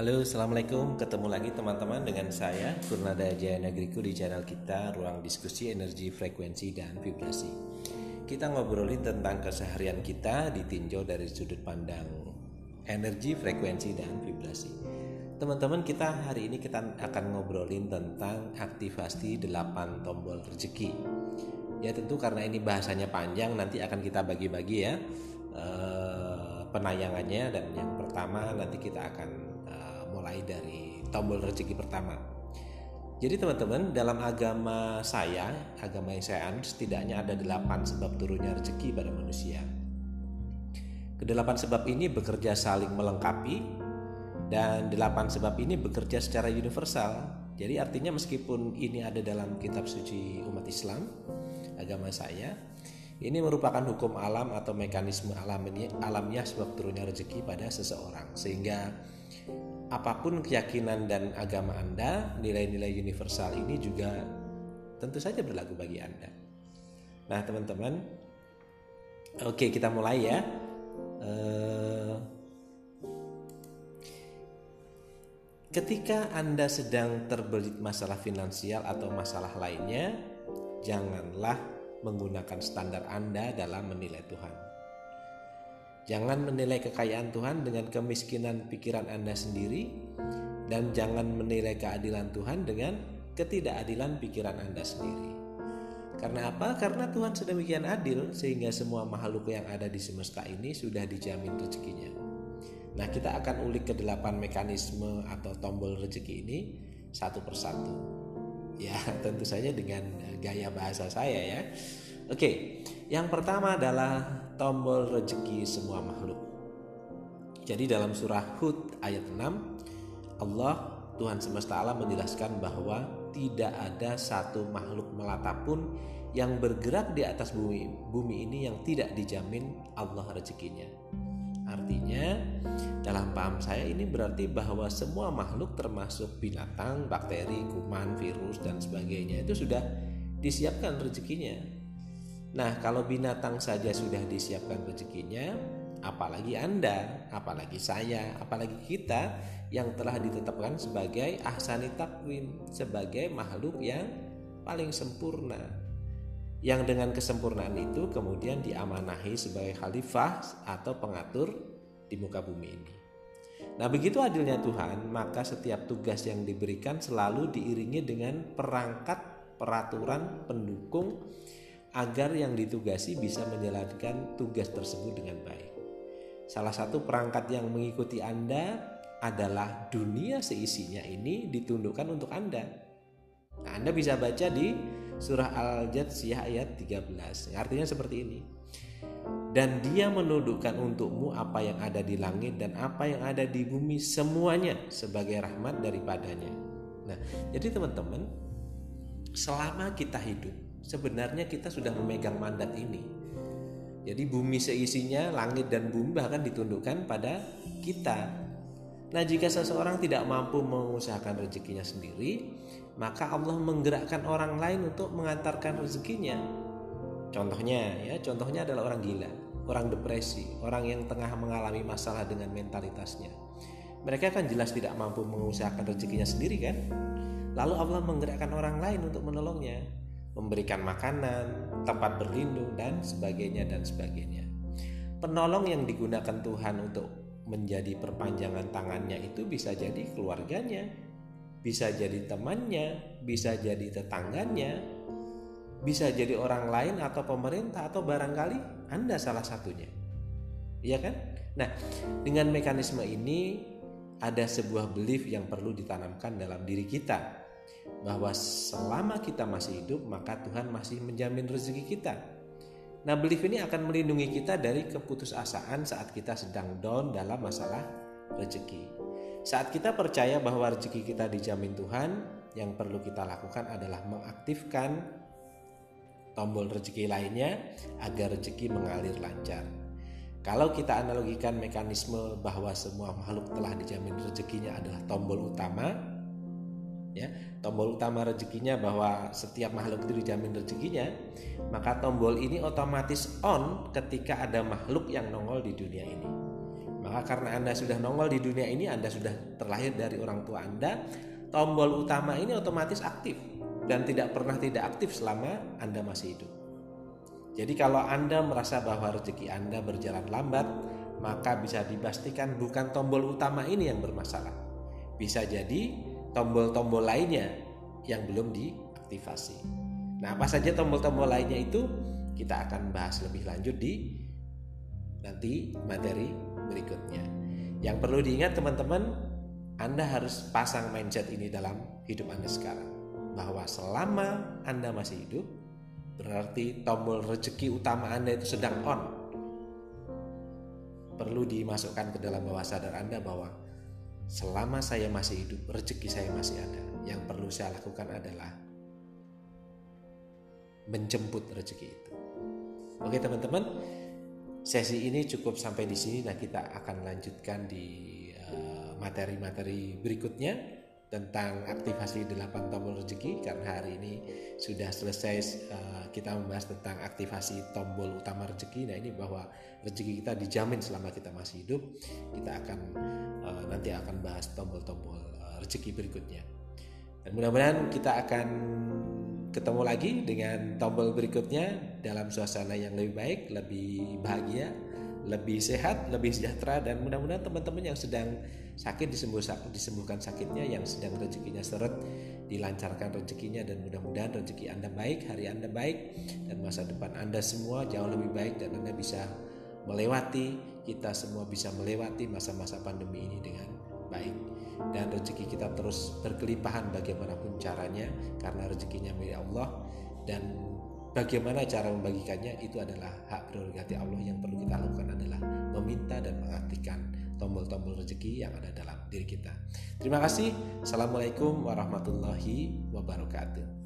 Halo, Assalamualaikum. Ketemu lagi teman-teman dengan saya, Kurnada Jaya Negriku di channel kita, Ruang Diskusi Energi Frekuensi dan Vibrasi. Kita ngobrolin tentang keseharian kita ditinjau dari sudut pandang energi, frekuensi, dan vibrasi. Teman-teman, kita hari ini kita akan ngobrolin tentang aktivasi 8 tombol rezeki. Ya tentu karena ini bahasanya panjang, nanti akan kita bagi-bagi ya eh, penayangannya dan yang pertama nanti kita akan mulai dari tombol rezeki pertama. Jadi teman-teman dalam agama saya, agama yang saya anut setidaknya ada delapan sebab turunnya rezeki pada manusia. Kedelapan sebab ini bekerja saling melengkapi dan delapan sebab ini bekerja secara universal. Jadi artinya meskipun ini ada dalam kitab suci umat Islam, agama saya, ini merupakan hukum alam atau mekanisme alamiah, alamiah sebab turunnya rezeki pada seseorang. Sehingga apa pun keyakinan dan agama Anda, nilai-nilai universal ini juga tentu saja berlaku bagi Anda. Nah, teman-teman, oke kita mulai ya. Uh, ketika Anda sedang terbelit masalah finansial atau masalah lainnya, janganlah menggunakan standar Anda dalam menilai Tuhan. Jangan menilai kekayaan Tuhan dengan kemiskinan pikiran Anda sendiri dan jangan menilai keadilan Tuhan dengan ketidakadilan pikiran Anda sendiri. Karena apa? Karena Tuhan sedemikian adil sehingga semua makhluk yang ada di semesta ini sudah dijamin rezekinya. Nah, kita akan ulik ke delapan mekanisme atau tombol rezeki ini satu persatu. Ya, tentu saja dengan gaya bahasa saya ya. Oke, yang pertama adalah tombol rezeki semua makhluk. Jadi dalam surah Hud ayat 6 Allah Tuhan semesta alam menjelaskan bahwa tidak ada satu makhluk melata pun yang bergerak di atas bumi bumi ini yang tidak dijamin Allah rezekinya. Artinya dalam paham saya ini berarti bahwa semua makhluk termasuk binatang, bakteri, kuman, virus dan sebagainya itu sudah disiapkan rezekinya Nah, kalau binatang saja sudah disiapkan rezekinya, apalagi Anda, apalagi saya, apalagi kita yang telah ditetapkan sebagai ahsani takwin, sebagai makhluk yang paling sempurna. Yang dengan kesempurnaan itu kemudian diamanahi sebagai khalifah atau pengatur di muka bumi ini. Nah, begitu adilnya Tuhan, maka setiap tugas yang diberikan selalu diiringi dengan perangkat, peraturan, pendukung agar yang ditugasi bisa menjalankan tugas tersebut dengan baik. Salah satu perangkat yang mengikuti Anda adalah dunia seisinya ini ditundukkan untuk Anda. Nah, Anda bisa baca di surah Al-Jatsiyah ayat 13. Artinya seperti ini. Dan dia menundukkan untukmu apa yang ada di langit dan apa yang ada di bumi semuanya sebagai rahmat daripadanya. Nah, jadi teman-teman, selama kita hidup sebenarnya kita sudah memegang mandat ini. Jadi bumi seisinya, langit dan bumi bahkan ditundukkan pada kita. Nah, jika seseorang tidak mampu mengusahakan rezekinya sendiri, maka Allah menggerakkan orang lain untuk mengantarkan rezekinya. Contohnya ya, contohnya adalah orang gila, orang depresi, orang yang tengah mengalami masalah dengan mentalitasnya. Mereka kan jelas tidak mampu mengusahakan rezekinya sendiri kan? Lalu Allah menggerakkan orang lain untuk menolongnya memberikan makanan, tempat berlindung dan sebagainya dan sebagainya. Penolong yang digunakan Tuhan untuk menjadi perpanjangan tangannya itu bisa jadi keluarganya, bisa jadi temannya, bisa jadi tetangganya, bisa jadi orang lain atau pemerintah atau barangkali Anda salah satunya. Iya kan? Nah, dengan mekanisme ini ada sebuah belief yang perlu ditanamkan dalam diri kita bahwa selama kita masih hidup maka Tuhan masih menjamin rezeki kita. Nah, belief ini akan melindungi kita dari keputusasaan saat kita sedang down dalam masalah rezeki. Saat kita percaya bahwa rezeki kita dijamin Tuhan, yang perlu kita lakukan adalah mengaktifkan tombol rezeki lainnya agar rezeki mengalir lancar. Kalau kita analogikan mekanisme bahwa semua makhluk telah dijamin rezekinya adalah tombol utama, ya tombol utama rezekinya bahwa setiap makhluk itu dijamin rezekinya maka tombol ini otomatis on ketika ada makhluk yang nongol di dunia ini Maka karena Anda sudah nongol di dunia ini, Anda sudah terlahir dari orang tua Anda, tombol utama ini otomatis aktif dan tidak pernah tidak aktif selama Anda masih hidup. Jadi kalau Anda merasa bahwa rezeki Anda berjalan lambat, maka bisa dipastikan bukan tombol utama ini yang bermasalah. Bisa jadi tombol-tombol lainnya yang belum diaktifasi. Nah, apa saja tombol-tombol lainnya itu kita akan bahas lebih lanjut di nanti materi berikutnya. Yang perlu diingat teman-teman, Anda harus pasang mindset ini dalam hidup Anda sekarang. Bahwa selama Anda masih hidup, berarti tombol rezeki utama Anda itu sedang on. Perlu dimasukkan ke dalam bawah sadar Anda bahwa selama saya masih hidup, rezeki saya masih ada. Yang perlu saya lakukan adalah menjemput rezeki itu. Oke teman-teman, sesi ini cukup sampai di sini. Nah kita akan lanjutkan di eh, materi-materi berikutnya tentang aktivasi 8 tombol rezeki karena hari ini sudah selesai uh, kita membahas tentang aktivasi tombol utama rezeki. Nah ini bahwa rezeki kita dijamin selama kita masih hidup. Kita akan uh, nanti akan bahas tombol-tombol uh, rezeki berikutnya. Dan mudah-mudahan kita akan ketemu lagi dengan tombol berikutnya dalam suasana yang lebih baik, lebih bahagia, lebih sehat, lebih sejahtera dan mudah-mudahan teman-teman yang sedang sakit disembuh, disembuhkan sakitnya, yang sedang rezekinya seret dilancarkan rezekinya dan mudah-mudahan rezeki Anda baik, hari Anda baik dan masa depan Anda semua jauh lebih baik dan Anda bisa melewati kita semua bisa melewati masa-masa pandemi ini dengan baik. Dan rezeki kita terus berkelimpahan bagaimanapun caranya karena rezekinya milik Allah dan bagaimana cara membagikannya itu adalah hak prerogatif Allah yang perlu kita lakukan adalah meminta dan mengaktifkan tombol-tombol rezeki yang ada dalam diri kita. Terima kasih. Assalamualaikum warahmatullahi wabarakatuh.